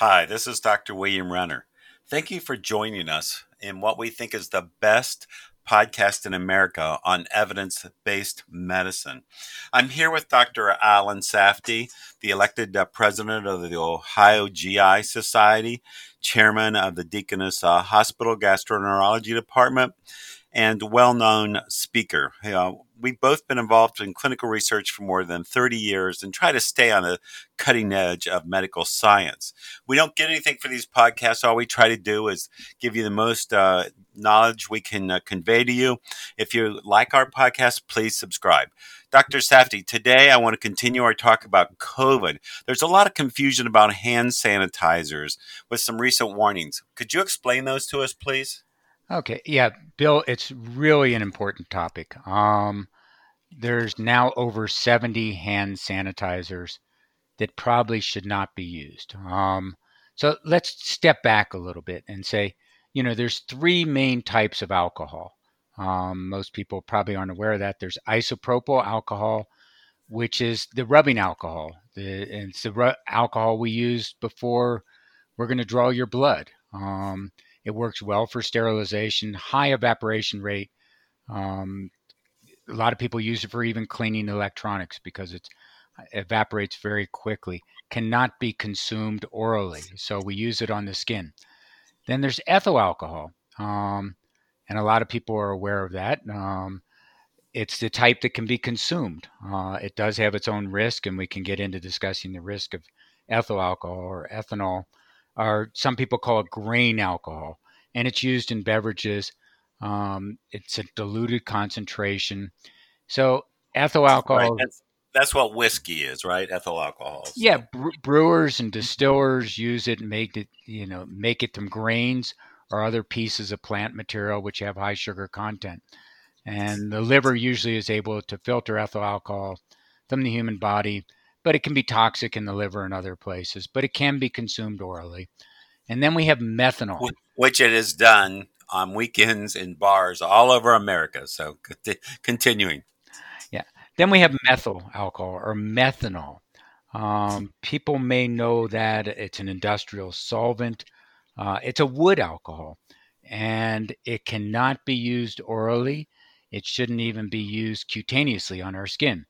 Hi, this is Dr. William Renner. Thank you for joining us in what we think is the best podcast in America on evidence based medicine. I'm here with Dr. Alan Safdi, the elected uh, president of the Ohio GI Society, chairman of the Deaconess uh, Hospital Gastroenterology Department, and well known speaker. We've both been involved in clinical research for more than 30 years and try to stay on the cutting edge of medical science. We don't get anything for these podcasts. All we try to do is give you the most uh, knowledge we can uh, convey to you. If you like our podcast, please subscribe. Dr. Safdi, today I want to continue our talk about COVID. There's a lot of confusion about hand sanitizers with some recent warnings. Could you explain those to us, please? Okay, yeah, Bill, it's really an important topic. Um, there's now over 70 hand sanitizers that probably should not be used. Um, so let's step back a little bit and say, you know, there's three main types of alcohol. Um, most people probably aren't aware of that. There's isopropyl alcohol, which is the rubbing alcohol. The, it's the ru- alcohol we use before we're going to draw your blood. Um, it works well for sterilization, high evaporation rate. Um, a lot of people use it for even cleaning electronics because it evaporates very quickly. Cannot be consumed orally, so we use it on the skin. Then there's ethyl alcohol, um, and a lot of people are aware of that. Um, it's the type that can be consumed. Uh, it does have its own risk, and we can get into discussing the risk of ethyl alcohol or ethanol or some people call it grain alcohol, and it's used in beverages. Um, it's a diluted concentration. So ethyl alcohol. Right. That's, that's, what whiskey is, right? Ethyl alcohol. Yeah, brewers and distillers use it and make it, you know, make it from grains or other pieces of plant material which have high sugar content. And the liver usually is able to filter ethyl alcohol from the human body but it can be toxic in the liver and other places, but it can be consumed orally. And then we have methanol, which it is done on weekends in bars all over America. So continuing. Yeah. Then we have methyl alcohol or methanol. Um, people may know that it's an industrial solvent. Uh, it's a wood alcohol and it cannot be used orally. It shouldn't even be used cutaneously on our skin.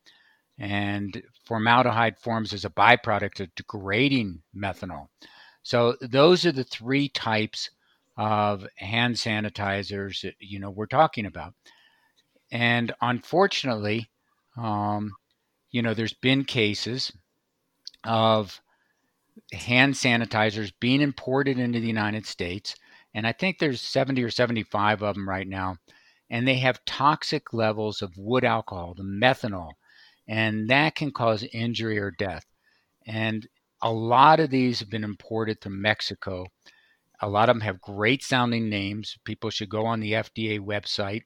And formaldehyde forms as a byproduct of degrading methanol. So those are the three types of hand sanitizers that, you know we're talking about. And unfortunately, um, you know, there's been cases of hand sanitizers being imported into the United States, and I think there's 70 or 75 of them right now, and they have toxic levels of wood alcohol, the methanol, and that can cause injury or death. And a lot of these have been imported from Mexico. A lot of them have great sounding names. People should go on the FDA website.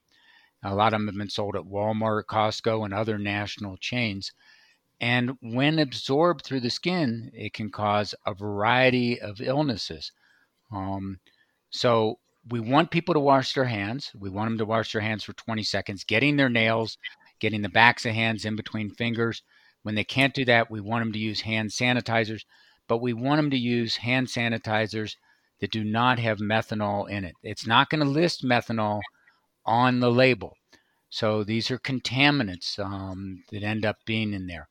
A lot of them have been sold at Walmart, Costco, and other national chains. And when absorbed through the skin, it can cause a variety of illnesses. Um, so we want people to wash their hands. We want them to wash their hands for 20 seconds, getting their nails getting the backs of hands in between fingers. When they can't do that, we want them to use hand sanitizers, but we want them to use hand sanitizers that do not have methanol in it. It's not going to list methanol on the label. So these are contaminants um, that end up being in there.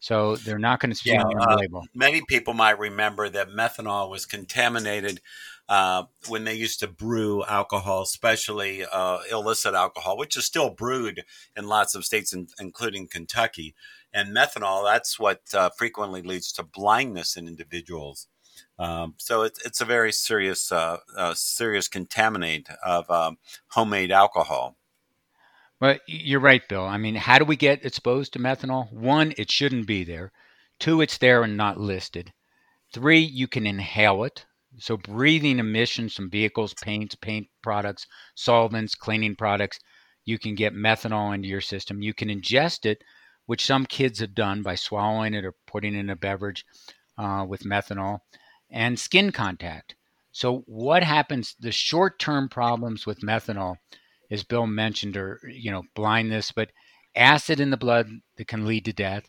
So they're not going to see yeah, on the uh, label. Many people might remember that methanol was contaminated uh, when they used to brew alcohol, especially uh, illicit alcohol, which is still brewed in lots of states, in, including Kentucky. And methanol, that's what uh, frequently leads to blindness in individuals. Um, so it's, it's a very serious, uh, uh, serious contaminant of um, homemade alcohol. Well, you're right, Bill. I mean, how do we get exposed to methanol? One, it shouldn't be there. Two, it's there and not listed. Three, you can inhale it. So breathing emissions from vehicles, paints, paint products, solvents, cleaning products, you can get methanol into your system. You can ingest it, which some kids have done by swallowing it or putting in a beverage uh, with methanol, and skin contact. So what happens? The short-term problems with methanol, as Bill mentioned, or you know blindness, but acid in the blood that can lead to death,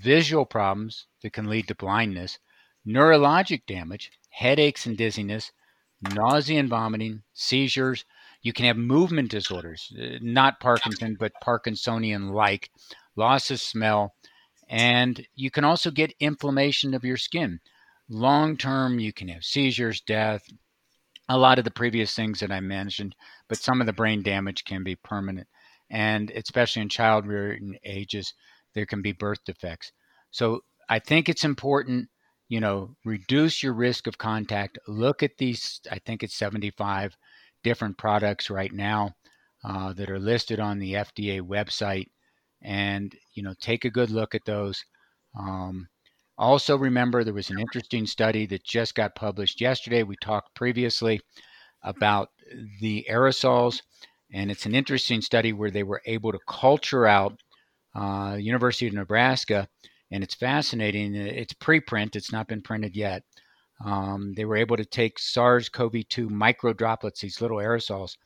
visual problems that can lead to blindness, neurologic damage headaches and dizziness, nausea and vomiting, seizures. You can have movement disorders, uh, not Parkinson, but Parkinsonian like, loss of smell, and you can also get inflammation of your skin. Long term, you can have seizures, death, a lot of the previous things that I mentioned, but some of the brain damage can be permanent. And especially in child rearing ages, there can be birth defects. So I think it's important, you know, reduce your risk of contact. Look at these, I think it's 75 different products right now uh, that are listed on the FDA website. And, you know, take a good look at those. Um, also, remember there was an interesting study that just got published yesterday. We talked previously about the aerosols, and it's an interesting study where they were able to culture out uh, University of Nebraska, and it's fascinating. It's preprint; it's not been printed yet. Um, they were able to take SARS-CoV-2 micro droplets, these little aerosols,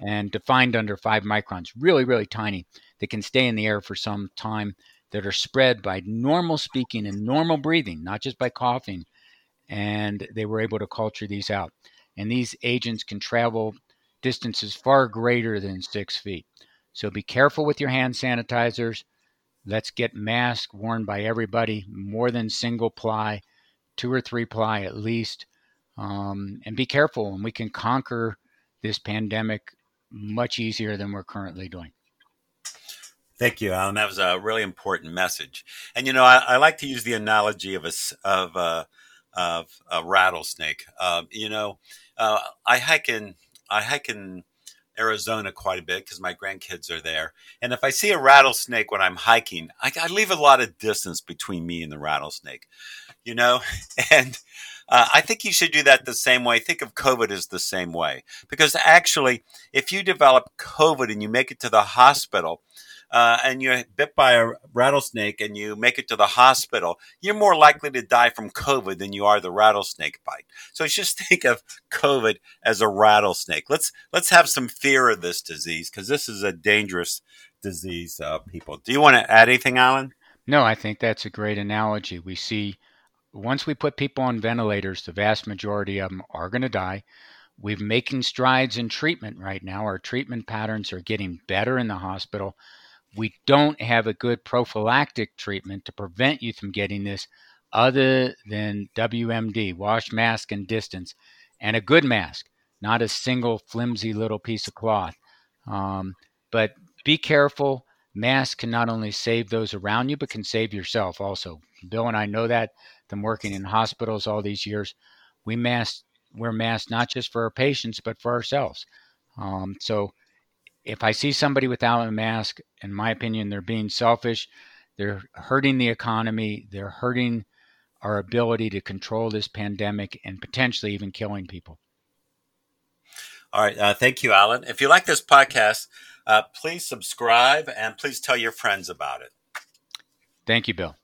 and defined under five microns, really, really tiny. They can stay in the air for some time that are spread by normal speaking and normal breathing, not just by coughing. And they were able to culture these out. And these agents can travel distances far greater than six feet. So be careful with your hand sanitizers. Let's get masks worn by everybody, more than single ply, two or three ply at least. Um, and be careful, and we can conquer this pandemic much easier than we're currently doing. Thank you, Alan. That was a really important message. And you know, I, I like to use the analogy of a of a, of a rattlesnake. Uh, you know, uh, I hike in I hike in Arizona quite a bit because my grandkids are there. And if I see a rattlesnake when I'm hiking, I, I, leave a lot of distance between me and the rattlesnake, you know? And uh, I think you should do that the same way. Think of COVID as the same way. Because actually, if you develop COVID and you make it to the hospital, uh, and you're bit by a rattlesnake and you make it to the hospital, you're more likely to die from COVID than you are the rattlesnake bite. So just think of COVID as a rattlesnake. Let's let's have some fear of this disease because this is a dangerous disease. Uh, people, do you want to add anything, Alan? No, I think that's a great analogy. We see once we put people on ventilators, the vast majority of them are going to die. We're making strides in treatment right now. Our treatment patterns are getting better in the hospital we don't have a good prophylactic treatment to prevent you from getting this other than WMD, wash, mask, and distance, and a good mask, not a single flimsy little piece of cloth. Um, but be careful. Masks can not only save those around you, but can save yourself also. Bill and I know that from working in hospitals all these years. We mask, wear masks not just for our patients, but for ourselves. Um, so if I see somebody without a mask, in my opinion, they're being selfish. They're hurting the economy. They're hurting our ability to control this pandemic and potentially even killing people. All right. Uh, thank you, Alan. If you like this podcast, uh, please subscribe and please tell your friends about it. Thank you, Bill.